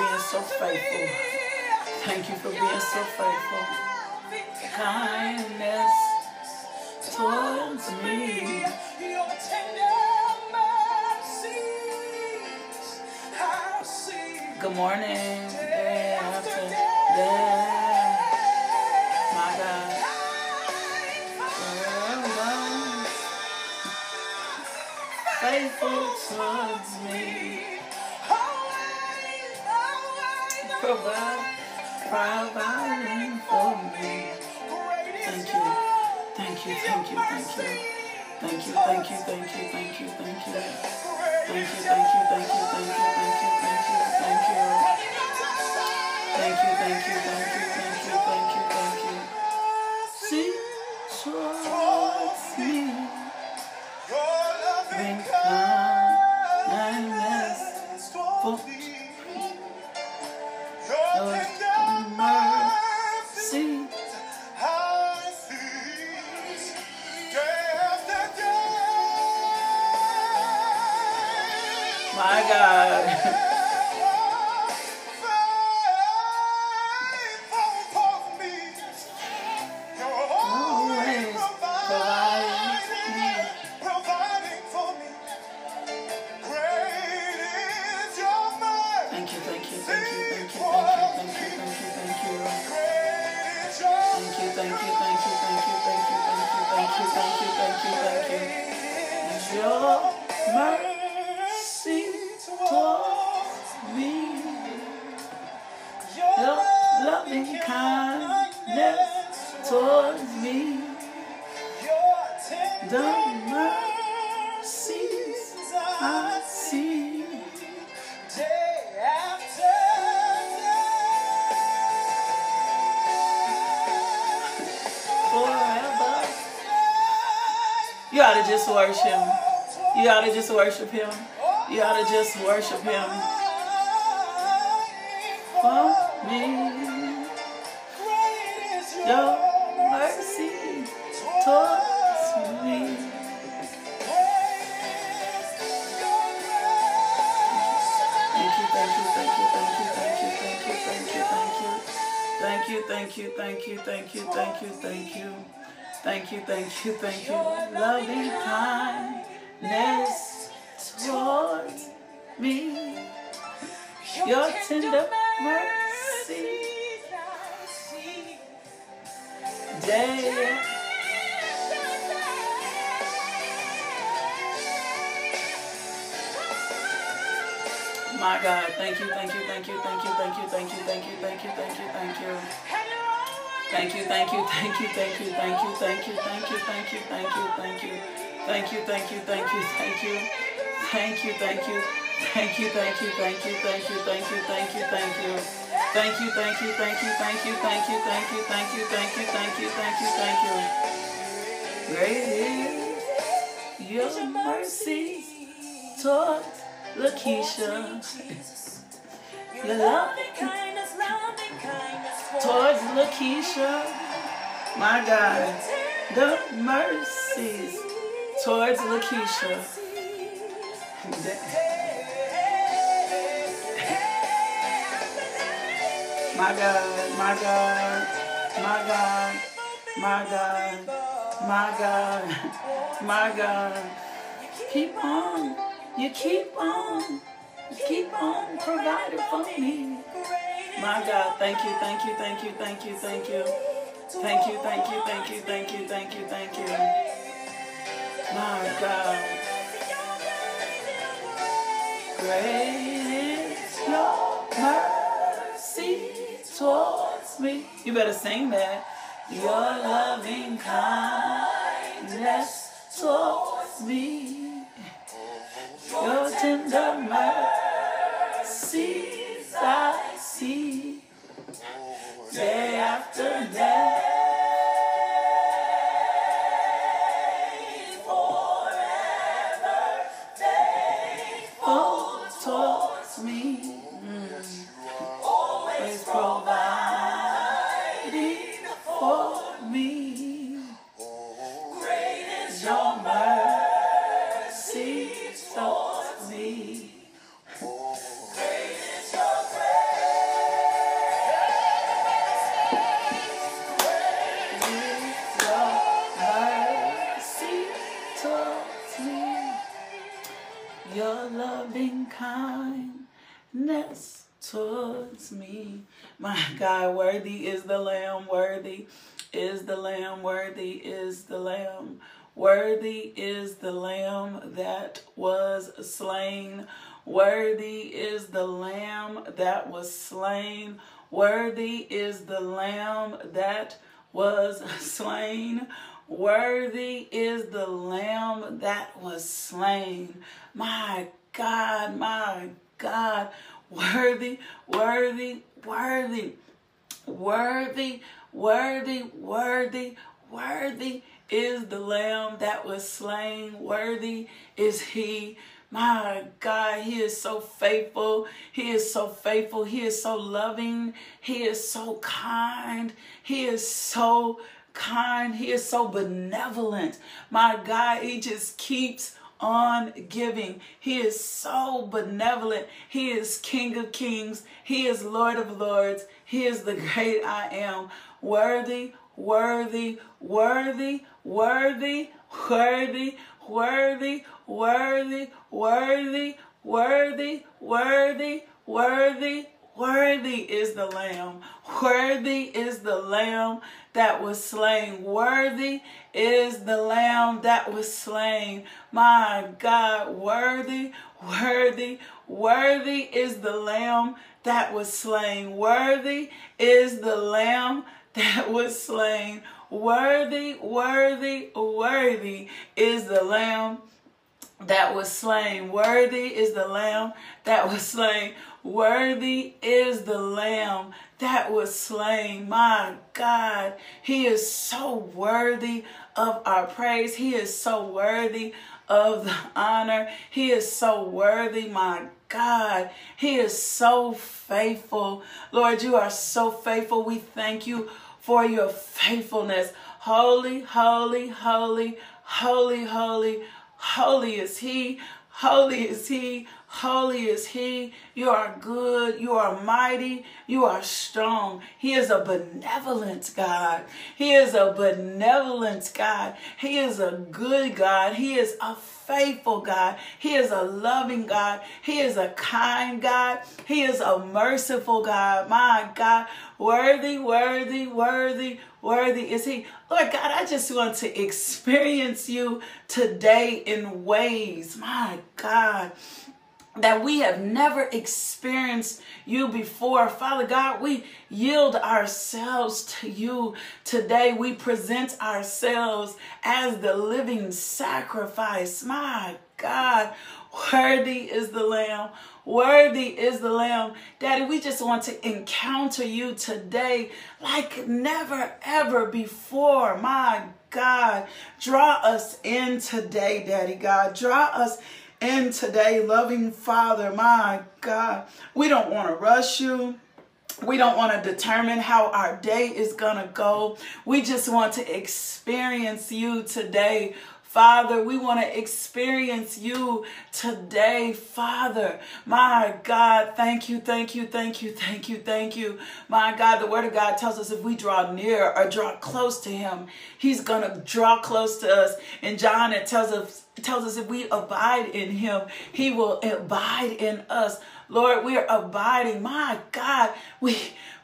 Being so faithful. Thank you for being so faithful. Kindness towards me. Good morning, day after day. My God. Forever Faithful towards me. Provide, providing for me. Thank you. Thank you, thank you, thank you. Thank you, thank you, thank you, thank you, thank you. Thank you, thank you, thank you, thank you, thank you, thank you, thank you. Thank you, thank you, thank you, thank you, My God. Worship him. For me, your mercy towards me. Thank you, thank you, thank you, thank you, thank you, thank you, thank you, thank you. Thank you, thank you, thank you, thank you, thank you, thank you. Thank you, thank you, thank you. Loving kindness tender mercy. Day My God, thank you, thank you, thank you, thank you, thank you, thank you, thank you, thank you, thank you, thank you. Thank you, thank you, thank you, thank you, thank you, thank you, thank you, thank you, thank you, thank you. Thank you, thank you, thank you, thank you. Thank you, thank you. Thank you, thank you, thank you, thank you, thank you, thank you, thank you. Thank you, thank you, thank you, thank you, thank you, thank you, thank you, thank you, thank you, thank you, thank you. Great is your mercy toward Lakeisha. Your love towards Lakeisha. My God, the mercies towards Lakeisha. My God, my God, my God, my God, my God, my God. Keep on, you keep on, you keep on providing for me. My God, thank you, thank you, thank you, thank you, thank you. Thank you, thank you, thank you, thank you, thank you, thank you. My God. Great is your mercy towards me. You better sing that. Your loving kindness towards me. Your tender mercies I see day Worthy is the Lamb that was slain. Worthy is the Lamb that was slain. Worthy is the Lamb that was slain. My God, my God. Worthy, worthy, worthy, worthy, worthy, worthy, worthy is the Lamb that was slain. Worthy is He. My God, He is so faithful. He is so faithful. He is so loving. He is so kind. He is so kind. He is so benevolent. My God, He just keeps on giving. He is so benevolent. He is King of Kings. He is Lord of Lords. He is the great I am. Worthy, worthy, worthy, worthy, worthy, worthy, worthy, worthy, worthy, worthy, worthy, worthy is the Lamb. Worthy is the Lamb that was slain. Worthy is the Lamb that was slain. My God, worthy, worthy, worthy is the Lamb that was slain. Worthy is the Lamb that was slain. Worthy, worthy, worthy is the Lamb that was slain. Worthy is the Lamb that was slain. Worthy is the Lamb that was slain. My God, He is so worthy of our praise. He is so worthy of the honor. He is so worthy, my God. He is so faithful. Lord, you are so faithful. We thank you for your faithfulness. Holy, holy, holy, holy, holy, holy is He. Holy is He. Holy is He. You are good. You are mighty. You are strong. He is a benevolent God. He is a benevolent God. He is a good God. He is a faithful God. He is a loving God. He is a kind God. He is a merciful God. My God, worthy, worthy, worthy, worthy is He. Lord God, I just want to experience you today in ways, my God, that we have never experienced you before. Father God, we yield ourselves to you today. We present ourselves as the living sacrifice. My God, worthy is the Lamb. Worthy is the Lamb. Daddy, we just want to encounter you today like never ever before. My God, draw us in today, Daddy God. Draw us in today, loving Father. My God, we don't want to rush you. We don't want to determine how our day is going to go. We just want to experience you today. Father, we want to experience you today, Father. My God, thank you, thank you, thank you, thank you, thank you. My God, the Word of God tells us if we draw near or draw close to Him, He's going to draw close to us. In John, it tells us, tells us if we abide in Him, He will abide in us. Lord, we are abiding. My God, we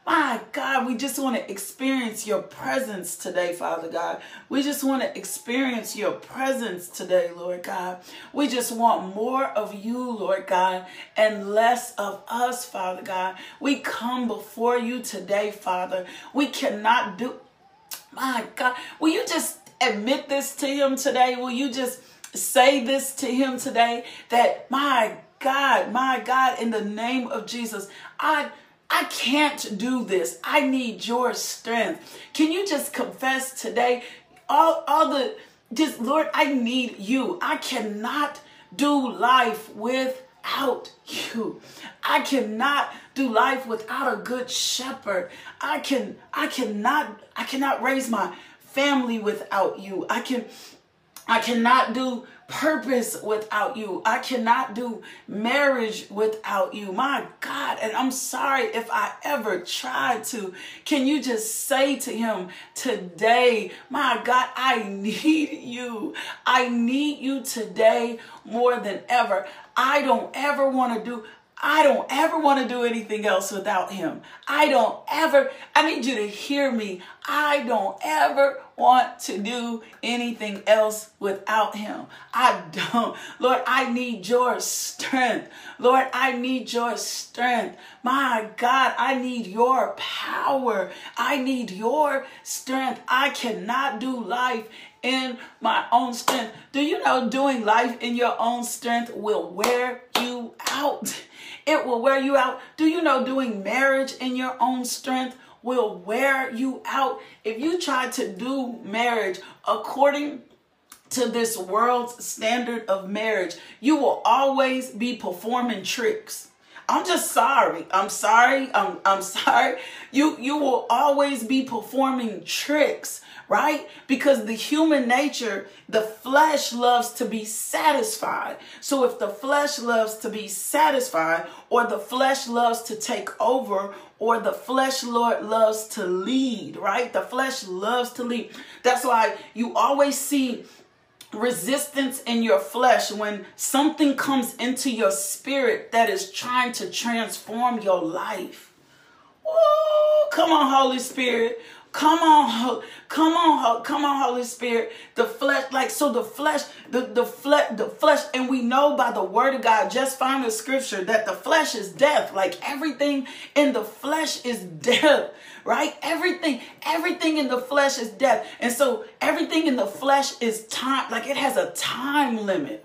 my God, we just want to experience your presence today, Father God. We just want to experience your presence today, Lord God. We just want more of you, Lord God, and less of us, Father God. We come before you today, Father. We cannot do, my God, will you just admit this to him today? Will you just say this to him today that, my God, my God, in the name of Jesus, I I can't do this. I need your strength. Can you just confess today? All, all the, just Lord, I need you. I cannot do life without you. I cannot do life without a good shepherd. I can, I cannot, I cannot raise my family without you. I can, I cannot do purpose without you. I cannot do marriage without you. My God, and I'm sorry if I ever tried to. Can you just say to him today, my God, I need you. I need you today more than ever. I don't ever want to do I don't ever want to do anything else without him. I don't ever, I need you to hear me. I don't ever want to do anything else without him. I don't. Lord, I need your strength. Lord, I need your strength. My God, I need your power. I need your strength. I cannot do life in my own strength. Do you know doing life in your own strength will wear you out? It will wear you out. Do you know doing marriage in your own strength will wear you out? If you try to do marriage according to this world's standard of marriage, you will always be performing tricks. I'm just sorry. I'm sorry. I'm I'm sorry. You you will always be performing tricks right? Because the human nature, the flesh loves to be satisfied. So if the flesh loves to be satisfied, or the flesh loves to take over, or the flesh Lord loves to lead, right? The flesh loves to lead. That's why you always see resistance in your flesh when something comes into your spirit that is trying to transform your life. Oh, come on, Holy Spirit. Come on, come on, come on, Holy Spirit. The flesh, like so, the flesh, the the flesh, the flesh, and we know by the Word of God. Just find the scripture that the flesh is death. Like everything in the flesh is death, right? Everything, everything in the flesh is death, and so everything in the flesh is time. Like it has a time limit.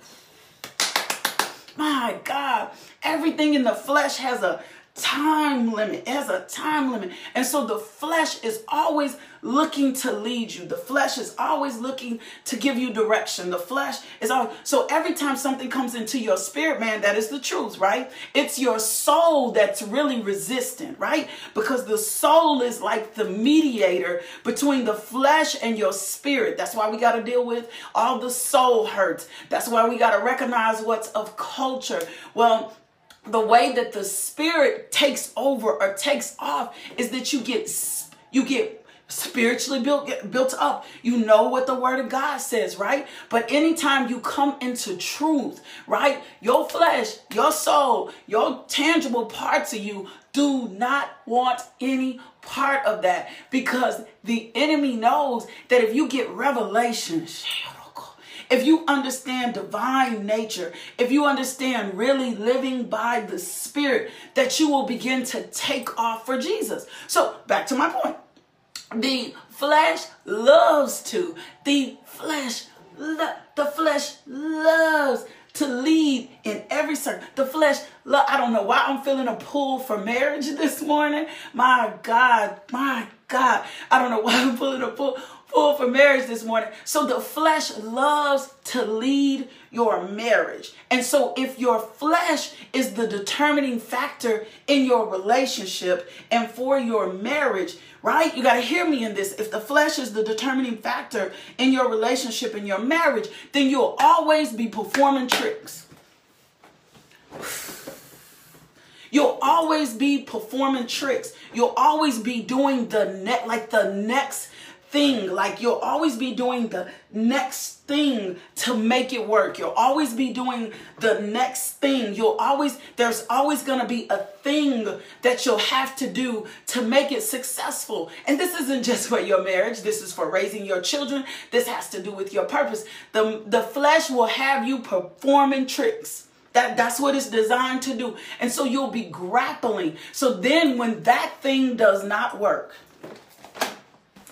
My God, everything in the flesh has a time limit. It has a time limit. And so the flesh is always looking to lead you. The flesh is always looking to give you direction. The flesh is always so every time something comes into your spirit, man, that is the truth, right? It's your soul that's really resistant, right? Because the soul is like the mediator between the flesh and your spirit. That's why we got to deal with all the soul hurts. That's why we got to recognize what's of culture. Well, the way that the spirit takes over or takes off is that you get you get spiritually built built up. You know what the word of god says right? But anytime you come into truth right your flesh your soul your tangible parts of you do not want any part of that because the enemy knows that if you get revelation if you understand divine nature, if you understand really living by the Spirit, that you will begin to take off for Jesus. So, back to my point. The flesh loves to. The flesh, lo- the flesh loves to lead in every circle. The flesh, I don't know why I'm feeling a pull for marriage this morning. My God, my God. I don't know why I'm feeling a pull full for marriage this morning. So the flesh loves to lead your marriage. And so if your flesh is the determining factor in your relationship and for your marriage, right? You got to hear me in this. If the flesh is the determining factor in your relationship and your marriage, then you'll always be performing tricks. You'll always be performing tricks. You'll always be doing the net like the next thing. Like you'll always be doing the next thing to make it work. You'll always be doing the next thing. You'll always, there's always going to be a thing that you'll have to do to make it successful. And this isn't just for your marriage. This is for raising your children. This has to do with your purpose. The, the flesh will have you performing tricks. That, that's what it's designed to do. And so you'll be grappling. So then when that thing does not work,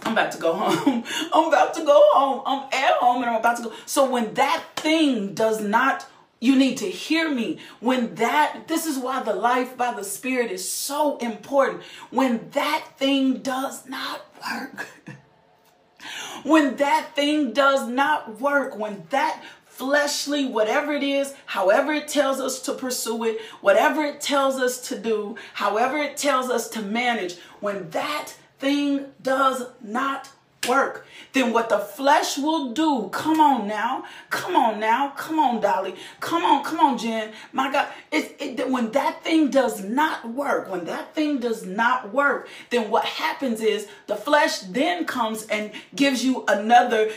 I'm about to go home. I'm about to go home. I'm at home and I'm about to go. So when that thing does not You need to hear me. When that, this is why the life by the Spirit is so important. When that thing does not work, when that thing does not work, when that fleshly, whatever it is, however it tells us to pursue it, whatever it tells us to do, however it tells us to manage, when that thing does not work, then what the flesh will do, come on now, come on now, come on, Dolly, come on, come on, Jen. My God, it, it, when that thing does not work, when that thing does not work, then what happens is the flesh then comes and gives you another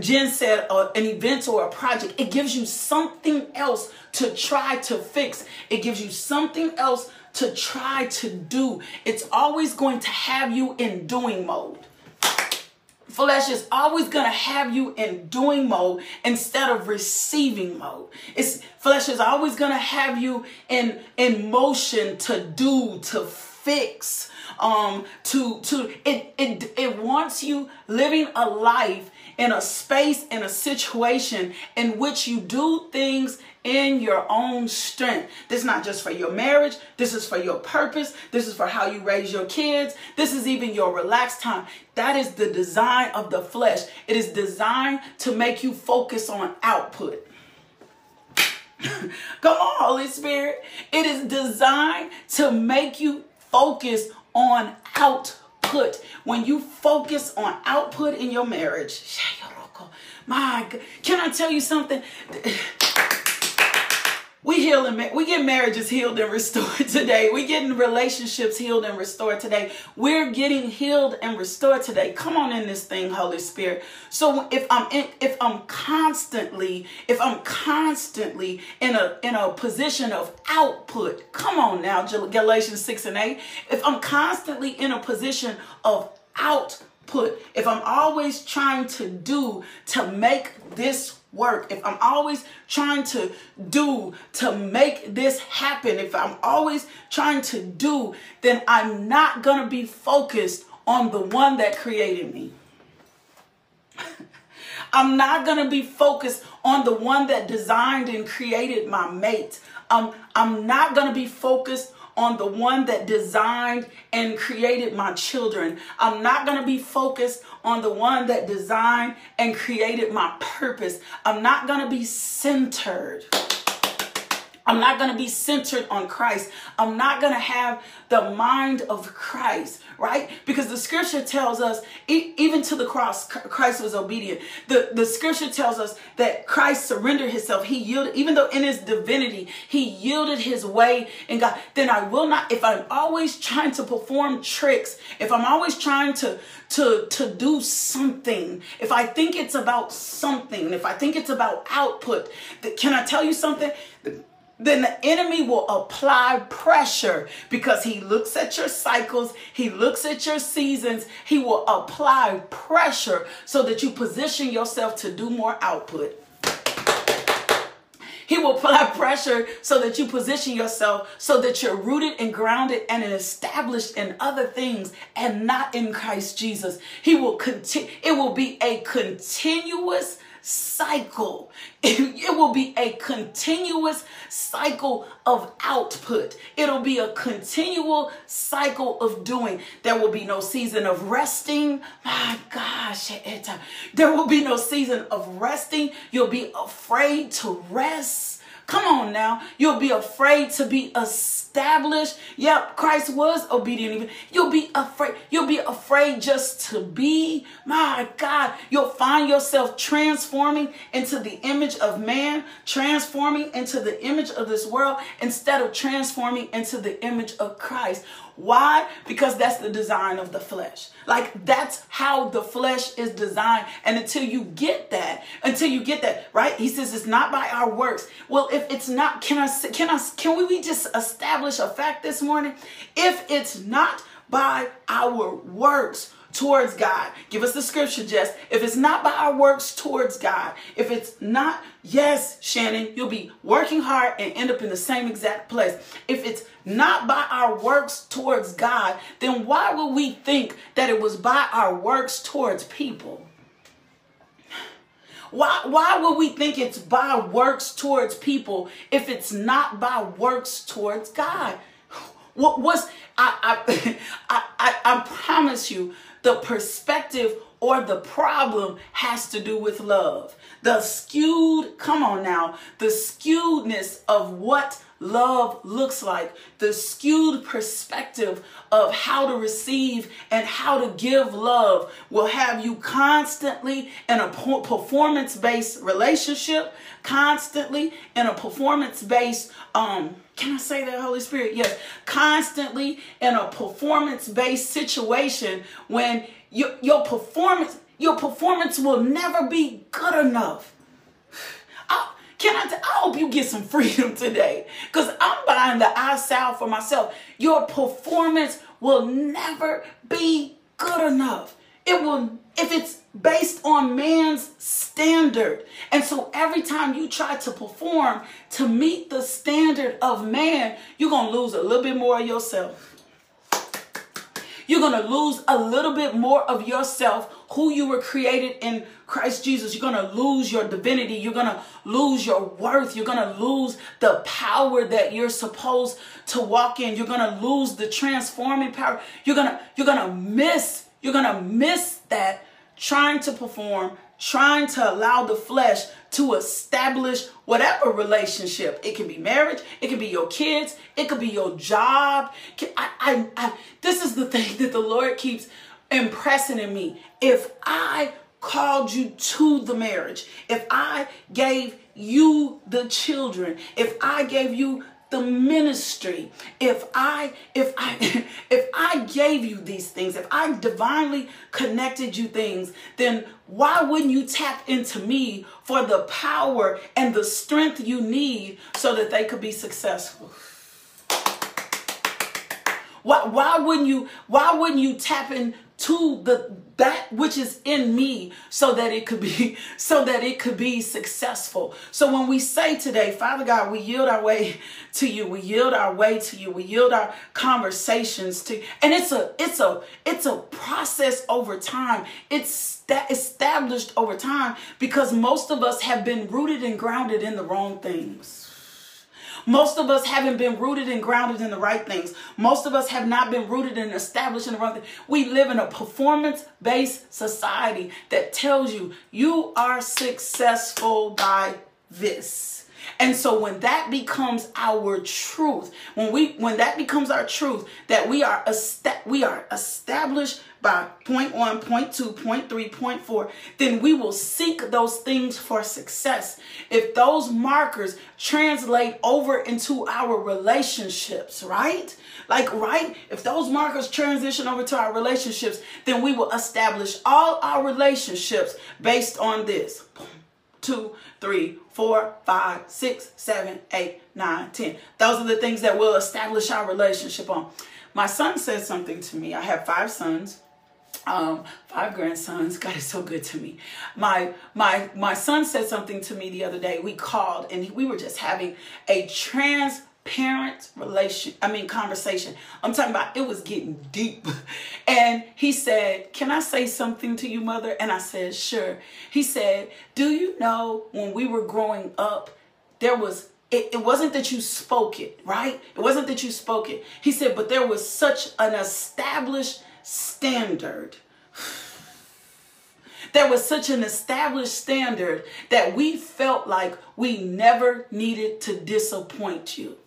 Jen said uh, an event or a project, it gives you something else to try to fix. It gives you something else to try to do. It's always going to have you in doing mode. Flesh is always going to have you in doing mode instead of receiving mode. It's flesh is always going to have you in in motion to do, to fix, um to to it it it wants you living a life in a space, in a situation in which you do things in your own strength. This is not just for your marriage. This is for your purpose. This is for how you raise your kids. This is even your relaxed time. That is the design of the flesh. It is designed to make you focus on output. Come on, Holy Spirit. It is designed to make you focus on output when you focus on output in your marriage, my God, can I tell you something? We heal and we get marriages healed and restored today. We getting relationships healed and restored today. We're getting healed and restored today. Come on in this thing, Holy Spirit. So if I'm in, if I'm constantly, if I'm constantly in a in a position of output, come on now, Galatians 6 and 8. If I'm constantly in a position of output, if I'm always trying to do to make this work, if I'm always trying to do to make this happen, if I'm always trying to do, then I'm not going to be focused on the one that created me. I'm not going to be focused on the one that designed and created my mate. Um, I'm not going to be focused on the one that designed and created my children. I'm not going to be focused on the one that designed and created my purpose. I'm not going to be centered. I'm not going to be centered on Christ. I'm not going to have the mind of Christ, right? Because the scripture tells us, even to the cross, Christ was obedient. The, the scripture tells us that Christ surrendered himself. He yielded, even though in his divinity, he yielded his way in God. Then I will not, if I'm always trying to perform tricks, if I'm always trying to, to, to do something, if I think it's about something, if I think it's about output, can I tell you something? Then the enemy will apply pressure because he looks at your cycles, he looks at your seasons, he will apply pressure so that you position yourself to do more output. He will apply pressure so that you position yourself so that you're rooted and grounded and established in other things and not in Christ Jesus. He will continue, it will be a continuous cycle. It, will be a continuous cycle of output. It'll be a continual cycle of doing. There will be no season of resting. My gosh, uh, there will be no season of resting. You'll be afraid to rest. Come on now. You'll be afraid to be established. Yep, Christ was obedient. You'll be afraid. You'll be afraid just to be. My God, you'll find yourself transforming into the image of man, transforming into the image of this world instead of transforming into the image of Christ. Why? Because that's the design of the flesh. Like that's how the flesh is designed. And until you get that, until you get that, right? He says it's not by our works. Well, if it's not, can I can I can we just establish a fact this morning? If it's not by our works, towards God. Give us the scripture, Jess. If it's not by our works towards God, if it's not, yes, Shannon, you'll be working hard and end up in the same exact place. If it's not by our works towards God, then why would we think that it was by our works towards people? Why, why would we think it's by works towards people if it's not by works towards God? What was I I, I I I promise you the perspective or the problem has to do with love. The skewed, come on now, the skewedness of what love looks like, the skewed perspective of how to receive and how to give love will have you constantly in a performance based relationship, constantly in a performance based, um, can I say that, Holy Spirit? Yes, constantly in a performance based situation when your, your performance, your performance will never be good enough. I, can I, I hope you get some freedom today because I'm buying the eye salve for myself. Your performance will never be good enough. It will, if it's based on man's standard. And so every time you try to perform to meet the standard of man, you're going to lose a little bit more of yourself. You're going to lose a little bit more of yourself, who you were created in Christ Jesus. You're going to lose your divinity. You're going to lose your worth. You're going to lose the power that you're supposed to walk in. You're going to lose the transforming power. You're going to you're going to miss you're going to miss that trying to perform, trying to allow the flesh to establish whatever relationship. It can be marriage, it can be your kids, it could be your job. I, I, I, this is the thing that the Lord keeps impressing in me. If I called you to the marriage, if I gave you the children, if I gave you the ministry. If i if i if i gave you these things if i divinely connected you things then why wouldn't you tap into me for the power and the strength you need so that they could be successful? Why, why wouldn't you why wouldn't you tap into the that which is in me so that it could be so that it could be successful. So when we say today father god we yield our way to you. We yield our way to you. We yield our conversations to and it's a it's a it's a process over time. It's that established over time because most of us have been rooted and grounded in the wrong things most of us haven't been rooted and grounded in the right things. Most of us have not been rooted and established in the right thing. We live in a performance based society that tells you you are successful by this. And so when that becomes our truth, when we when that becomes our truth, that we are we are established by point one, point two, point three, point four, then we will seek those things for success. If those markers translate over into our relationships, right? Like, right? If those markers transition over to our relationships, then we will establish all our relationships based on this. Two, three, four, five, six, seven, eight, nine, ten. Those are the things that will establish our relationship on. My son said something to me. I have five sons um, five grandsons. God is so good to me. My my my son said something to me the other day. We called and we were just having a transparent relation. I mean conversation. I'm talking about it was getting deep. And he said, "Can I say something to you, mother?" And I said, "Sure." He said, "Do you know when we were growing up, there was." It, it wasn't that you spoke it, right? It wasn't that you spoke it. He said, but there was such an established standard. There was such an established standard that we felt like we never needed to disappoint you.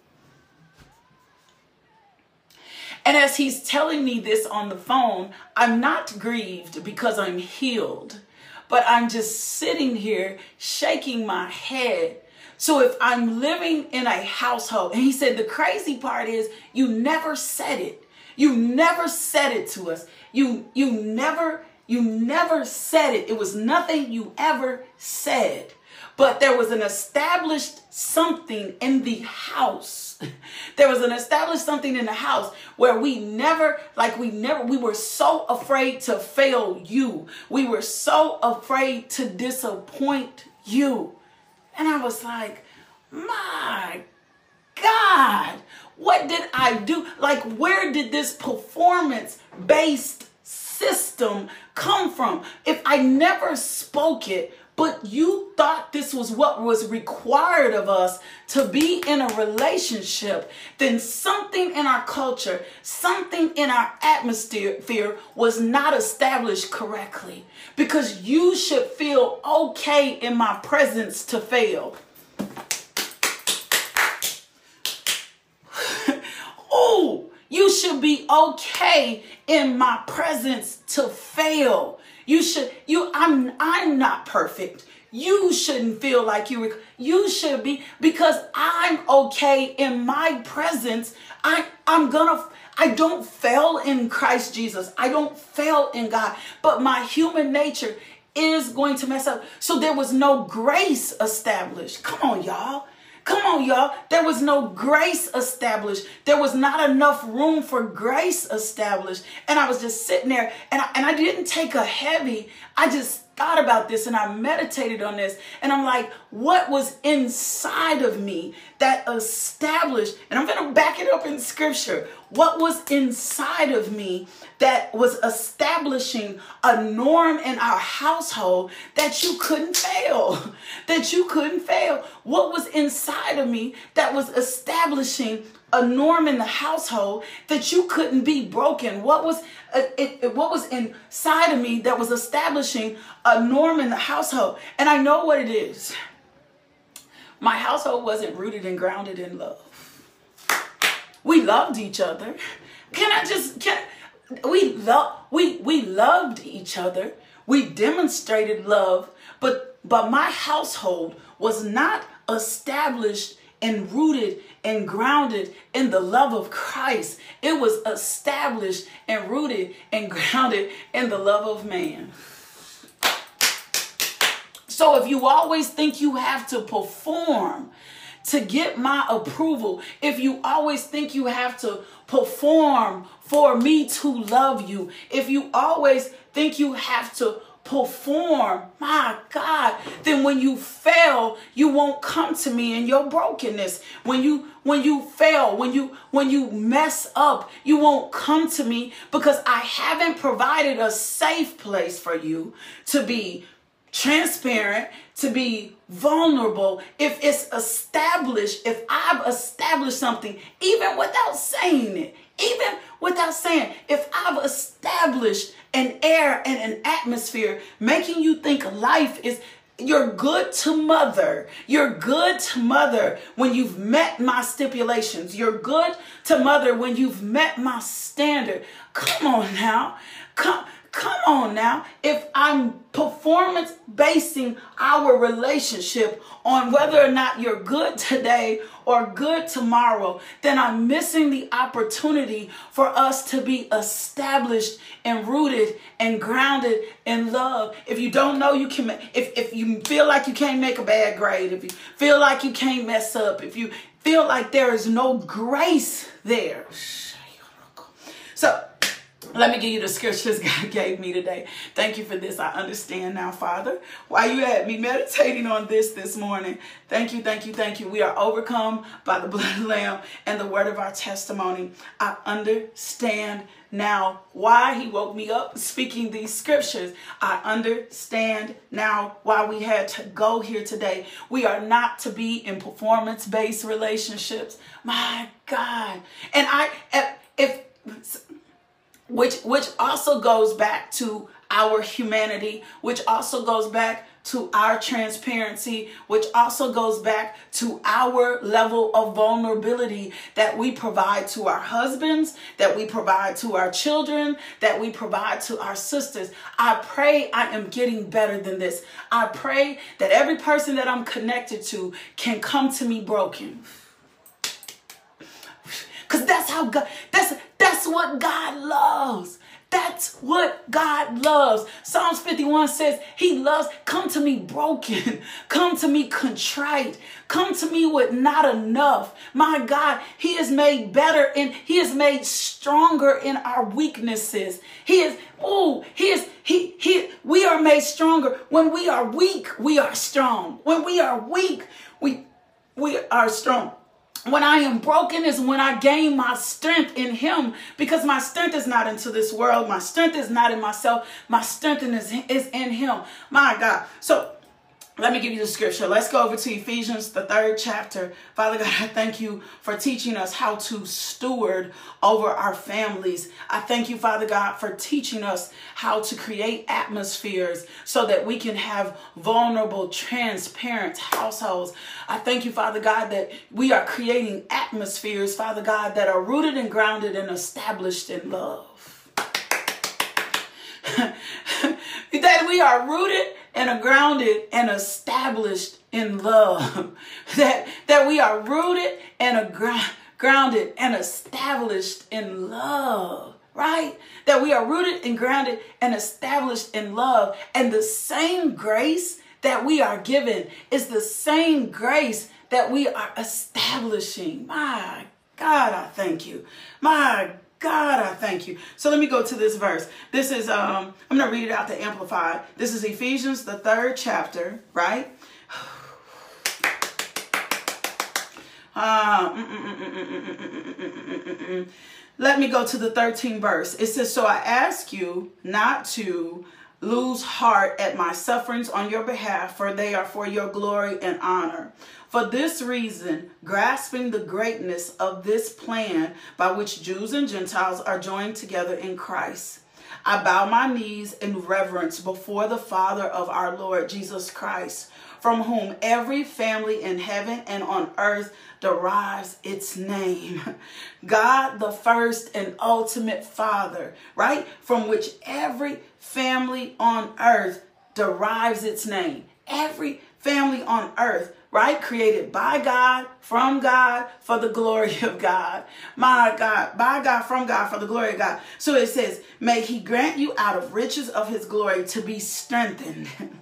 And as he's telling me this on the phone, I'm not grieved because I'm healed, but I'm just sitting here shaking my head. So if I'm living in a household, and he said the crazy part is you never said it. You never said it to us. You you never you never said it. It was nothing you ever said. But there was an established something in the house. there was an established something in the house where we never, like we never, we were so afraid to fail you. We were so afraid to disappoint you. And I was like, my God, what did I do? Like, where did this performance based system come from? If I never spoke it, but you thought this was what was required of us to be in a relationship, then something in our culture, something in our atmosphere was not established correctly. Because you should feel okay in my presence to fail. oh, you should be okay in my presence to fail. You should you I'm I'm not perfect. You shouldn't feel like you you should be because I'm okay in my presence. I I'm gonna I don't fail in Christ Jesus. I don't fail in God, but my human nature is going to mess up. So there was no grace established. Come on, y'all. Come on, y'all. There was no grace established. There was not enough room for grace established. And I was just sitting there and I, and I didn't take a heavy. I just thought about this and I meditated on this. And I'm like, what was inside of me that established, and I'm going to back it up in scripture. What was inside of me that was establishing a norm in our household that you couldn't fail? That you couldn't fail. What was inside of me that was establishing a norm in the household that you couldn't be broken? What was uh, it, it, what was inside of me that was establishing a norm in the household? And I know what it is. My household wasn't rooted and grounded in love. We loved each other. Can I just can we love we we loved each other. We demonstrated love, but but my household was not established and rooted and grounded in the love of Christ. It was established and rooted and grounded in the love of man. So if you always think you have to perform to get my approval, if you always think you have to perform for me to love you, if you always think you have to perform, my God, then when you fail, you won't come to me in your brokenness. When you when you fail, when you when you mess up, you won't come to me because I haven't provided a safe place for you to be transparent, to be vulnerable. If it's established, if I've established something, even without saying it, even without saying, if I've established an air and an atmosphere making you think life is you're good to mother. You're good to mother when you've met my stipulations. You're good to mother when you've met my standard. Come on now. Come Come on now. If I'm performance basing our relationship on whether or not you're good today or good tomorrow, then I'm missing the opportunity for us to be established and rooted and grounded in love. If you don't know you can if if you feel like you can't make a bad grade, if you feel like you can't mess up, if you feel like there is no grace there. So let me give you the scriptures God gave me today. Thank you for this. I understand now, Father, why you had me meditating on this this morning. Thank you, thank you, thank you. We are overcome by the blood of the Lamb and the word of our testimony. I understand now why he woke me up speaking these scriptures. I understand now why we had to go here today. We are not to be in performance based relationships. My God. And I, if, if which which also goes back to our humanity, which also goes back to our transparency, which also goes back to our level of vulnerability that we provide to our husbands, that we provide to our children, that we provide to our sisters. I pray I am getting better than this. I pray that every person that I'm connected to can come to me broken. Cuz that's how God that's that's what God loves. That's what God loves. Psalms 51 says, He loves, come to me broken, come to me contrite, come to me with not enough. My God, He is made better and He is made stronger in our weaknesses. He is, oh, He is, He, He, we are made stronger. When we are weak, we are strong. When we are weak, we, we are strong. When I am broken is when I gain my strength in Him because my strength is not into this world. My strength is not in myself. My strength is, is in Him. My God. So let me give you the scripture. Let's go over to Ephesians, the third chapter. Father God, I thank you for teaching us how to steward over our families. I thank you, Father God, for teaching us how to create atmospheres so that we can have vulnerable, transparent households. I thank you, Father God, that we are creating atmospheres, Father God, that are rooted and grounded and established in love. that we are rooted and are grounded and established in love. that, that we are rooted and are gr- grounded and established in love. Right? That we are rooted and grounded and established in love. And the same grace that we are given is the same grace that we are establishing. My God, I thank you. My God, I thank you. So let me go to this verse. This is, um, I'm going to read it out to amplify. This is Ephesians, the third chapter, right? let me go to the 13th verse. It says, So I ask you not to lose heart at my sufferings on your behalf, for they are for your glory and honor. For this reason, grasping the greatness of this plan by which Jews and Gentiles are joined together in Christ, I bow my knees in reverence before the Father of our Lord Jesus Christ, from whom every family in heaven and on earth derives its name. God, the first and ultimate Father, right? From which every family on earth derives its name. Every family on earth right? Created by God, from God, for the glory of God. My God, by God, from God, for the glory of God. So it says, May He grant you out of riches of His glory to be strengthened.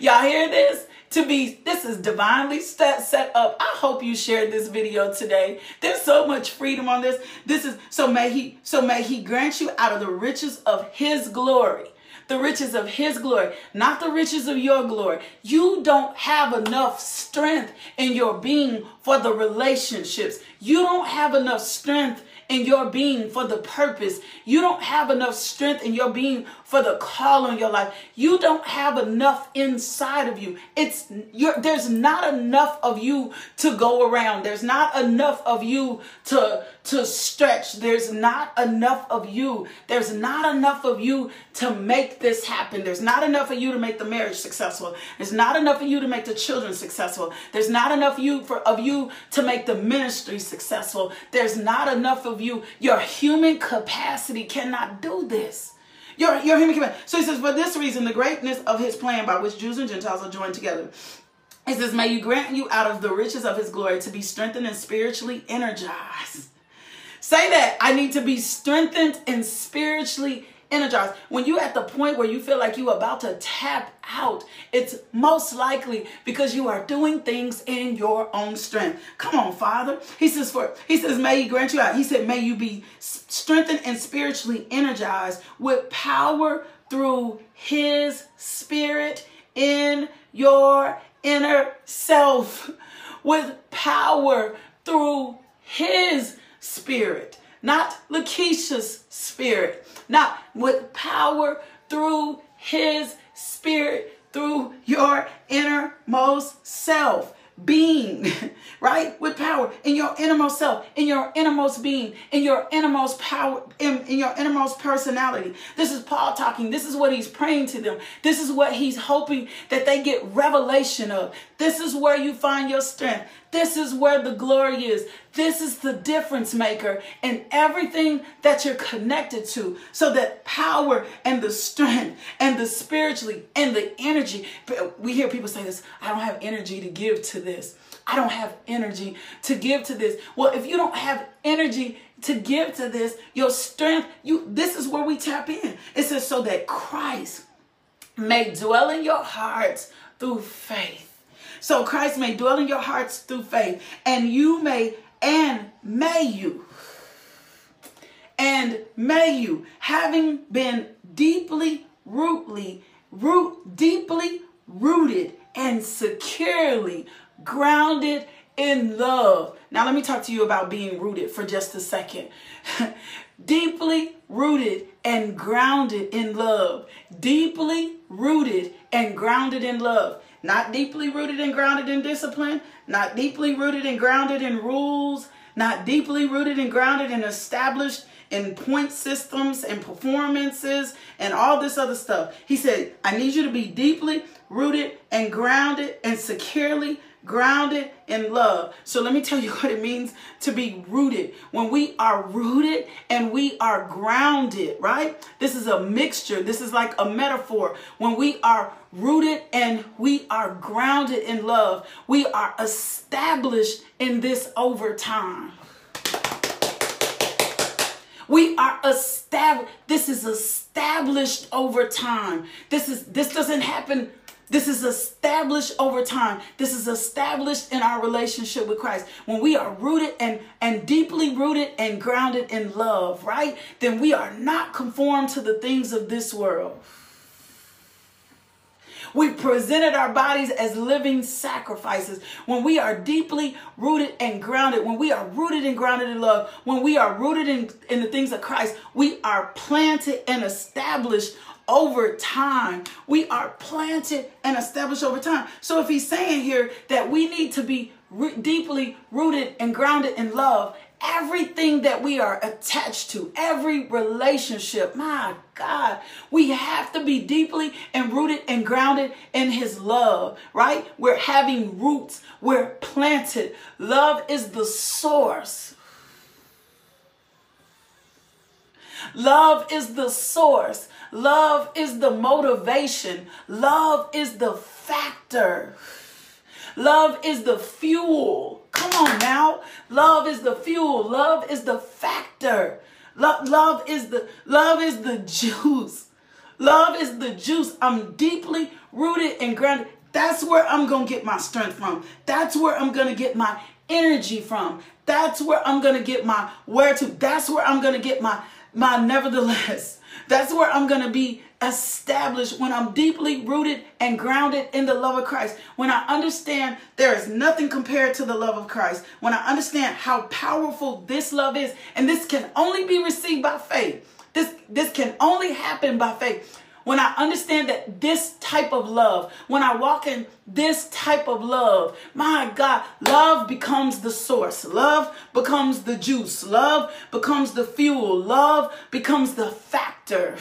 Y'all hear this? To be, this is divinely set, set up. I hope you shared this video today. There's so much freedom on this. This is, so may he, so may he grant you out of the riches of his glory the riches of his glory, not the riches of your glory. You don't have enough strength in your being for the relationships. You don't have enough strength in your being for the purpose. You don't have enough strength in your being for the call on your life. You don't have enough inside of you. It's you're, there's not enough of you to go around. There's not enough of you to to stretch. There's not enough of you. There's not enough of you to make this happen. There's not enough of you to make the marriage successful. There's not enough of you to make the children successful. There's not enough you for of you to make the ministry successful. There's not enough of you. Your human capacity cannot do this. Your, your human capacity. So he says, for this reason, the greatness of his plan by which Jews and Gentiles are joined together. He says, may you grant you out of the riches of his glory to be strengthened and spiritually energized Say that. I need to be strengthened and spiritually energized. When you're at the point where you feel like you're about to tap out, it's most likely because you are doing things in your own strength. Come on, Father. He says, for he says, may he grant you out. He said, may you be strengthened and spiritually energized with power through his spirit in your inner self. With power through his spirit, not Lakeisha's spirit, not with power through his spirit, through your innermost self being, right? With power in your innermost self, in your innermost being, in your innermost power, in, in, your innermost personality. This is Paul talking. This is what he's praying to them. This is what he's hoping that they get revelation of. This is where you find your strength. This is where the glory is. This is the difference maker in everything that you're connected to. So that power and the strength and the spiritually and the energy. We hear people say this I don't have energy to give to this. I don't have energy to give to this. Well, if you don't have energy to give to this, your strength, you this is where we tap in. It says so that Christ may dwell in your hearts through faith. So Christ may dwell in your hearts through faith, and you may, and may you, and may you, having been deeply, rootly, root, deeply rooted and securely grounded in love. Now, let me talk to you about being rooted for just a second. Deeply rooted and grounded in love. Deeply rooted and grounded in love. Not deeply rooted and grounded in discipline, not deeply rooted and grounded in rules, not deeply rooted and grounded and established in point systems and performances and all this other stuff. He said, I need you to be deeply rooted and grounded and securely grounded in love. So let me tell you what it means to be rooted. When we are rooted and we are grounded, right? This is a mixture. This is like a metaphor. When we are rooted and we are grounded in love, we are established in this over time. We are established. This is established over time. This is this doesn't happen this is established over time. This is established in our relationship with Christ. When we are rooted and, and deeply rooted and grounded in love, right? Then we are not conformed to the things of this world. We presented our bodies as living sacrifices. When we are deeply rooted and grounded, when we are rooted and grounded in love, when we are rooted in, in the things of Christ, we are planted and established over time. We are planted and established over time. So if he's saying here that we need to be re- deeply rooted and grounded in love, everything that we are attached to, every relationship, my God, we have to be deeply and rooted and grounded in His love, right? We're having roots, we're planted. Love is the source. Love is the source. Love is the motivation. Love is the factor. Love is the fuel. Come on now. Love is the fuel. Love is the factor. Love, love is the love is the juice. Love is the juice. I'm deeply rooted and grounded. That's where I'm going to get my strength from. That's where I'm going to get my energy from. That's where I'm going to get my where to. That's where I'm going to get my my nevertheless. That's where I'm going to be established when I'm deeply rooted and grounded in the love of Christ. When I understand there is nothing compared to the love of Christ. When I understand how powerful this love is, and this can only be received by faith. This, this can only happen by faith. When I understand that this type of love, when I walk in this type of love, my God, love becomes the source. Love becomes the juice. Love becomes the fuel. Love becomes the factor.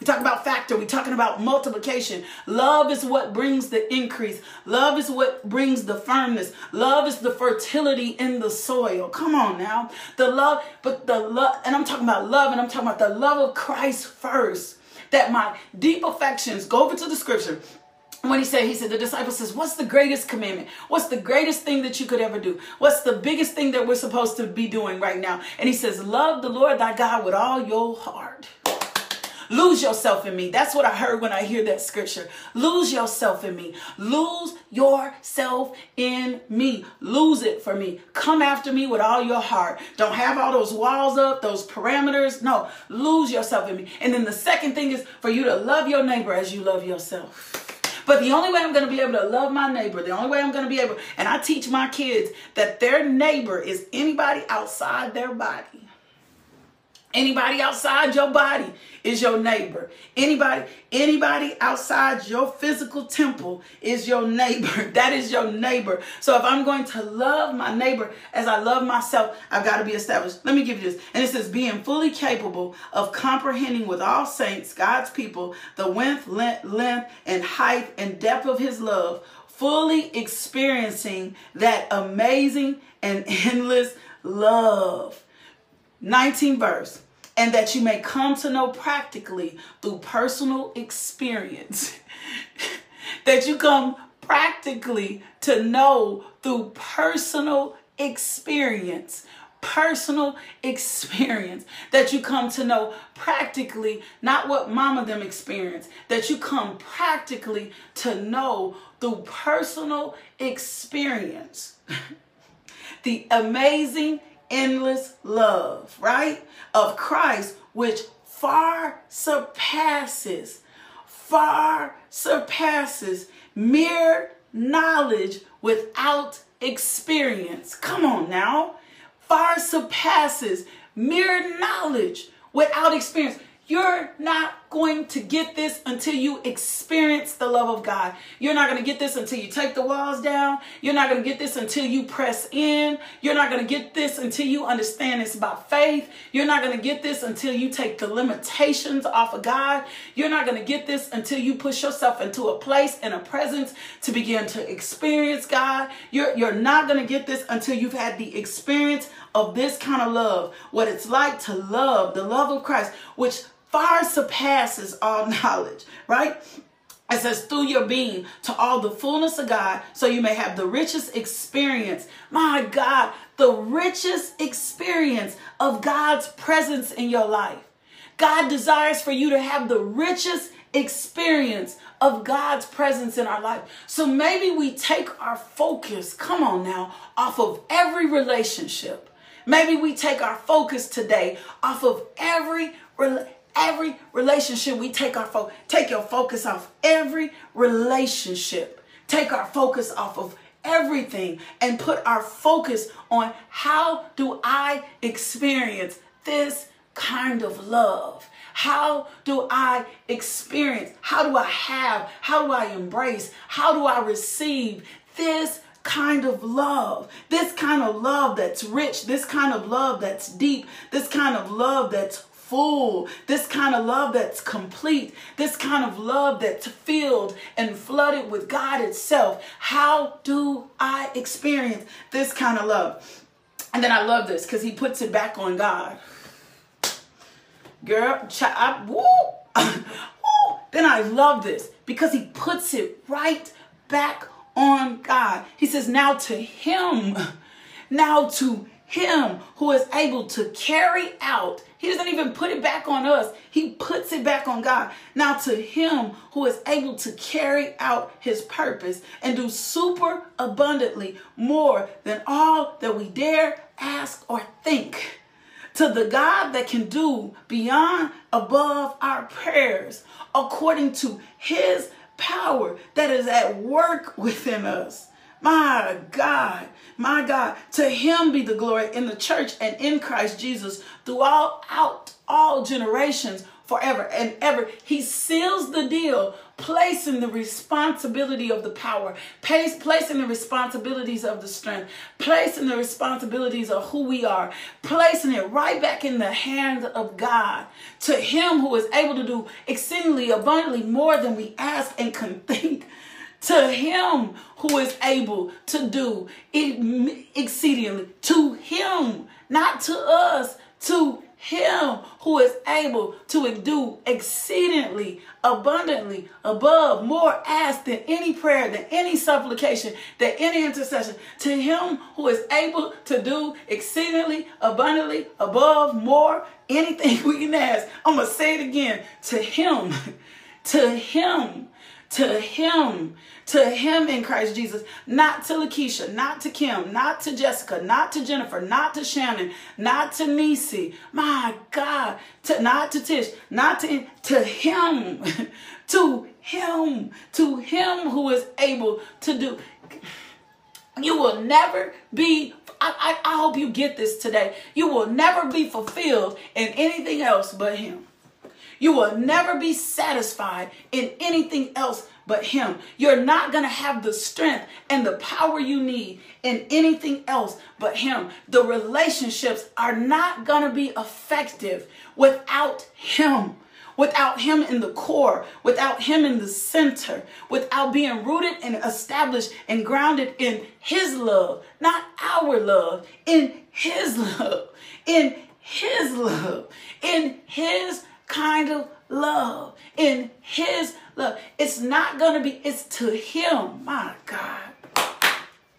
We talk about factor. We're talking about multiplication. Love is what brings the increase. Love is what brings the firmness. Love is the fertility in the soil. Come on now. The love, but the love, and I'm talking about love, and I'm talking about the love of Christ first that my deep affections, go over to the scripture, when he said, he said, the disciple says, What's the greatest commandment? What's the greatest thing that you could ever do? What's the biggest thing that we're supposed to be doing right now? And he says, Love the Lord thy God with all your heart. Lose yourself in me. That's what I heard when I hear that scripture. Lose yourself in me. Lose yourself in me. Lose it for me. Come after me with all your heart. Don't have all those walls up, those parameters. No, lose yourself in me. And then the second thing is for you to love your neighbor as you love yourself. But the only way I'm going to be able to love my neighbor, the only way I'm going to be able, and I teach my kids that their neighbor is anybody outside their body. Anybody outside your body is your neighbor. Anybody, anybody outside your physical temple is your neighbor. That is your neighbor. So if I'm going to love my neighbor as I love myself, I've got to be established. Let me give you this. And it says, being fully capable of comprehending with all saints, God's people, the width, length, and height and depth of his love, fully experiencing that amazing and endless love 19 verse and that you may come to know practically through personal experience. that you come practically to know through personal experience. Personal experience that you come to know practically, not what mama them experienced, that you come practically to know through personal experience. the amazing endless love, right? Of Christ, which far surpasses, far surpasses mere knowledge without experience. Come on now. Far surpasses mere knowledge without experience. You're not going to get this until you experience the love of God. You're not going to get this until you take the walls down. You're not going to get this until you press in. You're not going to get this until you understand it's about faith. You're not going to get this until you take the limitations off of God. You're not going to get this until you push yourself into a place and a presence to begin to experience God. You're, you're not going to get this until you've had the experience of this kind of love, what it's like to love, the love of Christ, which far surpasses all knowledge, right? It says, through your being to all the fullness of God, so you may have the richest experience. My God, the richest experience of God's presence in your life. God desires for you to have the richest experience of God's presence in our life. So maybe we take our focus, come on now, off of every relationship. Maybe we take our focus today off of every every relationship we take our focus take your focus off every relationship take our focus off of everything and put our focus on how do i experience this kind of love how do I experience? How do I have? How do I embrace? How do I receive this kind of love, this kind of love that's rich, this kind of love that's deep, this kind of love that's full, this kind of love that's complete, this kind of love that's filled and flooded with God itself. How do I experience this kind of love? And then I love this because he puts it back on God. Girl, child, woo, woo. Then I love this because he puts it right back on God. He says, now to him, now to him who is able to carry out he doesn't even put it back on us. He puts it back on God. Now to him who is able to carry out his purpose and do super abundantly more than all that we dare ask or think. To the God that can do beyond above our prayers according to his power that is at work within us. My God, my God, to him be the glory in the church and in Christ Jesus throughout all generations forever and ever. He seals the deal, placing the responsibility of the power, placing the responsibilities of the strength, placing the responsibilities of who we are, placing it right back in the hands of God. To him who is able to do exceedingly abundantly more than we ask and can think. To him who is able to do exceedingly. To him not to us to him who is able to do exceedingly abundantly above more ask than any prayer than any supplication than any intercession. To him who is able to do exceedingly abundantly above more anything we can ask. I'm gonna say it again. To him to him to him to him in Christ Jesus, not to Lakeisha, not to Kim, not to Jessica, not to Jennifer, not to Shannon, not to Nisi. My God, to not to Tish, not to to him, to him, to him who is able to do. You will never be. I, I, I hope you get this today. You will never be fulfilled in anything else but him. You will never be satisfied in anything else but Him. You're not going to have the strength and the power you need in anything else but Him. The relationships are not going to be effective without Him. Without him in the core, without him in the center, without being rooted and established and grounded in his love, not our love, in his love, in his love, in his kind of love, in his love. It's not going to be, it's to him. My God.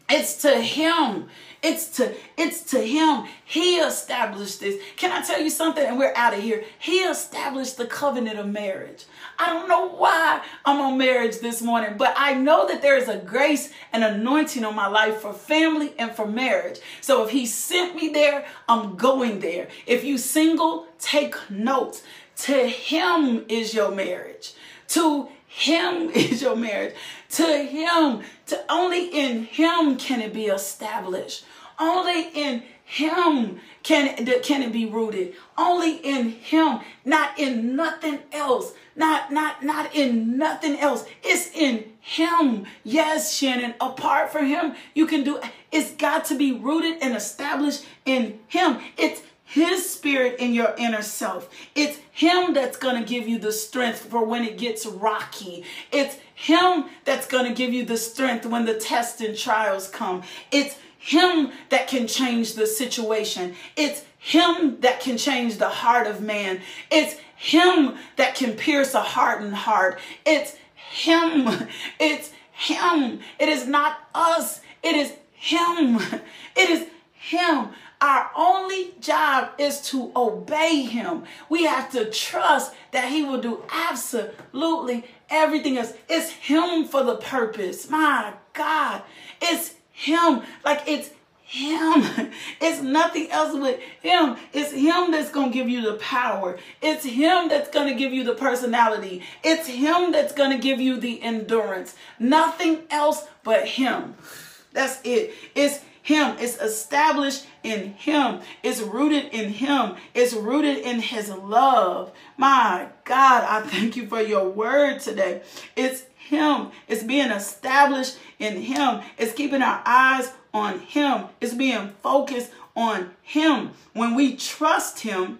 It's to him. It's to it's to him. He established this. Can I tell you something? And we're out of here. He established the covenant of marriage. I don't know why I'm on marriage this morning, but I know that there is a grace and anointing on my life for family and for marriage. So if he sent me there, I'm going there. If you single, take notes. To him is your marriage. To him is your marriage. To him, to only in him can it be established. Only in him can, can it be rooted. Only in him, not in nothing else. Not, not, not in nothing else. It's in him. Yes, Shannon. Apart from him, you can do it's got to be rooted and established in him. It's his spirit in your inner self. It's him that's going to give you the strength for when it gets rocky. It's him that's going to give you the strength when the tests and trials come. It's him that can change the situation. It's him that can change the heart of man. It's him that can pierce a hardened heart. It's him. It's him. It is not us. It is him. It is him. Our only job is to obey him. We have to trust that he will do absolutely everything else. It's him for the purpose. My God. It's him. Like it's him. It's nothing else but him. It's him that's going to give you the power. It's him that's going to give you the personality. It's him that's going to give you the endurance. Nothing else but him. That's it. It's him. It's established in him. It's rooted in him. It's rooted in his love. My God, I thank you for your word today. It's him. It's being established in him. It's keeping our eyes on him. It's being focused on him. When we trust him,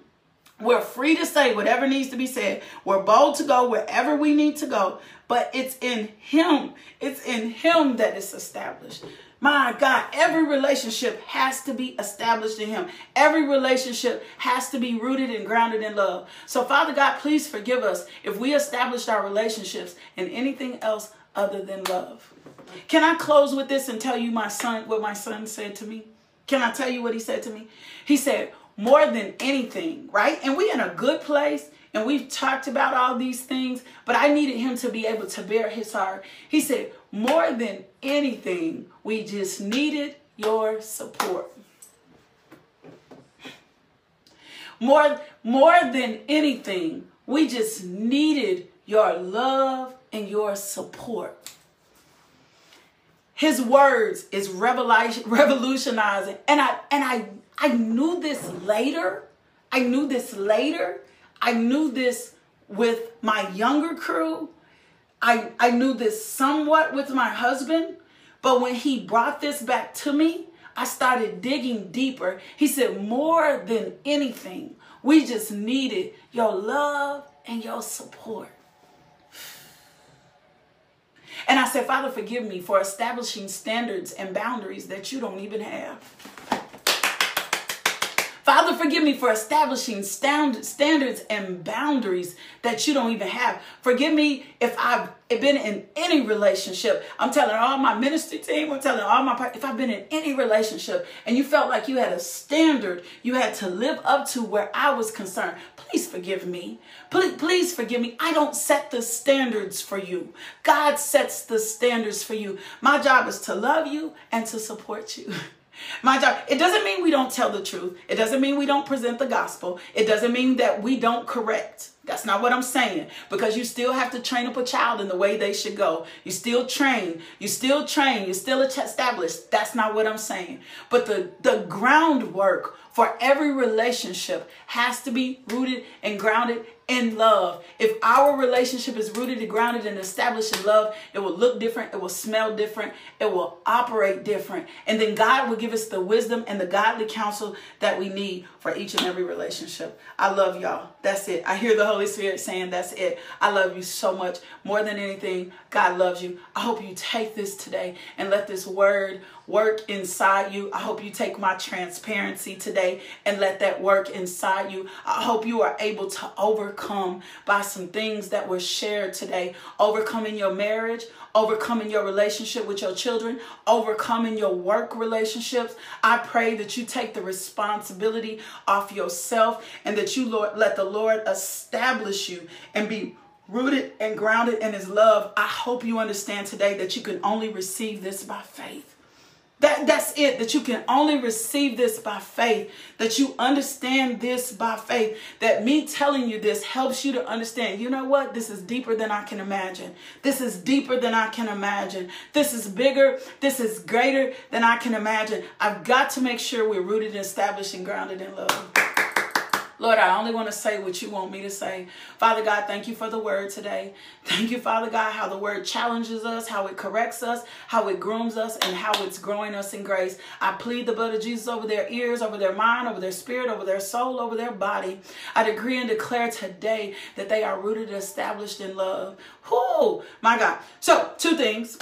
we're free to say whatever needs to be said. We're bold to go wherever we need to go. But it's in him. It's in him that it's established. My God, every relationship has to be established in Him. Every relationship has to be rooted and grounded in love. So, Father God, please forgive us if we established our relationships in anything else other than love. Can I close with this and tell you my son what my son said to me? Can I tell you what he said to me? He said, more than anything, right? And we're in a good place and we've talked about all these things, but I needed him to be able to bare his heart. He said, more than anything, we just needed your support. More, more than anything, we just needed your love and your support. His words is revolutionizing. And I and I I knew this later. I knew this later. I knew this with my younger crew. I, I knew this somewhat with my husband, but when he brought this back to me, I started digging deeper. He said, More than anything, we just needed your love and your support. And I said, Father, forgive me for establishing standards and boundaries that you don't even have. Father, forgive me for establishing standards and boundaries that you don't even have. Forgive me if I've been in any relationship. I'm telling all my ministry team, I'm telling all my, if I've been in any relationship and you felt like you had a standard you had to live up to where I was concerned, please forgive me. Please, please forgive me. I don't set the standards for you. God sets the standards for you. My job is to love you and to support you. My job, it doesn't mean we don't tell the truth. It doesn't mean we don't present the gospel. It doesn't mean that we don't correct. That's not what I'm saying. Because you still have to train up a child in the way they should go. You still train. You still train. You still establish. That's not what I'm saying. But the, the groundwork for every relationship has to be rooted and grounded in love. If our relationship is rooted and grounded and established in love, it will look different, it will smell different, it will operate different. And then God will give us the wisdom and the godly counsel that we need for each and every relationship. I love y'all. That's it. I hear the Holy Spirit saying, That's it. I love you so much. More than anything, God loves you. I hope you take this today and let this word work inside you. I hope you take my transparency today and let that work inside you. I hope you are able to overcome by some things that were shared today. Overcoming your marriage, overcoming your relationship with your children, overcoming your work relationships. I pray that you take the responsibility off yourself and that you Lord let the Lord establish you and be rooted and grounded in his love. I hope you understand today that you can only receive this by faith That, that's it, that you can only receive this by faith, that you understand this by faith, that me telling you this helps you to understand, you know what? This is deeper than I can imagine. This is deeper than I can imagine. This is bigger. This is greater than I can imagine. I've got to make sure we're rooted, and established, and grounded in love. Lord, I only want to say what you want me to say. Father God, thank you for the word today. Thank you, Father God, how the word challenges us, how it corrects us, how it grooms us, and how it's growing us in grace. I plead the blood of Jesus over their ears, over their mind, over their spirit, over their soul, over their body. I decree and declare today that they are rooted and established in love. Whoo, my God. So, two things.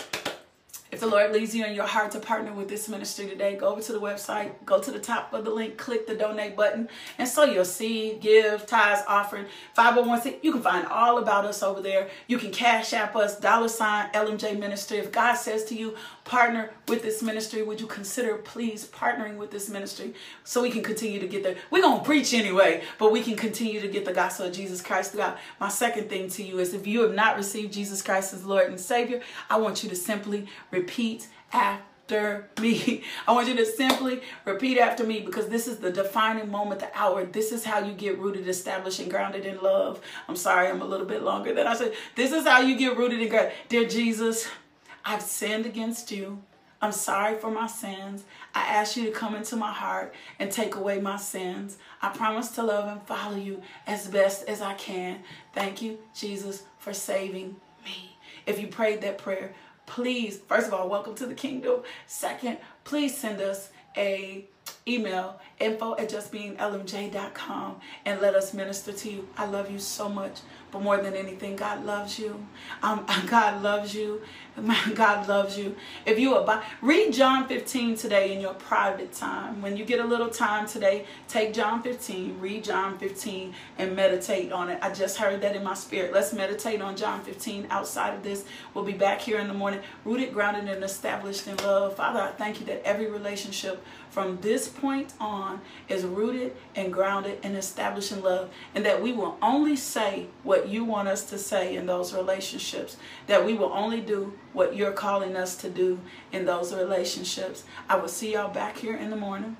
If the Lord leads you in your heart to partner with this ministry today, go over to the website, go to the top of the link, click the donate button, and sow your seed, give, tithes, offering, 501c. You can find all about us over there. You can cash app us, dollar sign LMJ Ministry. If God says to you, partner with this ministry, would you consider please partnering with this ministry so we can continue to get there? We're going to preach anyway, but we can continue to get the gospel of Jesus Christ throughout. My second thing to you is if you have not received Jesus Christ as Lord and Savior, I want you to simply repeat after me. I want you to simply repeat after me because this is the defining moment, the hour. This is how you get rooted, established, and grounded in love. I'm sorry, I'm a little bit longer than I said. This is how you get rooted and grounded. Dear Jesus, I've sinned against you. I'm sorry for my sins. I ask you to come into my heart and take away my sins. I promise to love and follow you as best as I can. Thank you, Jesus, for saving me. If you prayed that prayer, please, first of all, welcome to the kingdom. Second, please send us a email info at justbeinglmj.com and let us minister to you. I love you so much. But more than anything, God loves you. Um, God loves you. God loves you. If you abide, read John 15 today in your private time. When you get a little time today, take John 15, read John 15, and meditate on it. I just heard that in my spirit. Let's meditate on John 15 outside of this. We'll be back here in the morning, rooted, grounded, and established in love. Father, I thank you that every relationship from this point on is rooted and grounded and established in love, and that we will only say what you want us to say in those relationships, that we will only do what you're calling us to do in those relationships. I will see y'all back here in the morning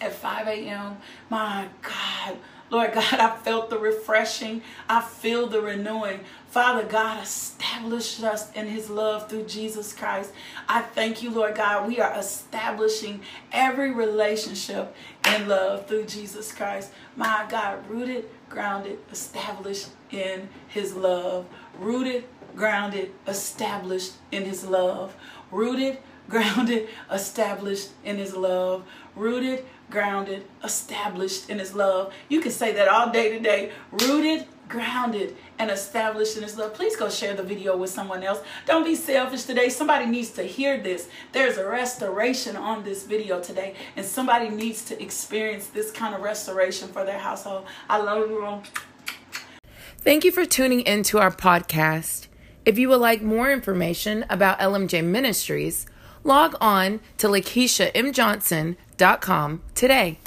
at 5 a.m. My God. Lord God, I felt the refreshing. I feel the renewing. Father God, established us in his love through Jesus Christ. I thank you, Lord God. We are establishing every relationship in love through Jesus Christ. My God, rooted, grounded, established in his love. Rooted, grounded, established in his love. Rooted, grounded, established in his love. Rooted, grounded, established in his love. You can say that all day today. Rooted, grounded, and established in his love. Please go share the video with someone else. Don't be selfish today. Somebody needs to hear this. There's a restoration on this video today, and somebody needs to experience this kind of restoration for their household. I love you all. Thank you for tuning into our podcast. If you would like more information about LMJ Ministries, log on to LakeishaMJohnson.com today.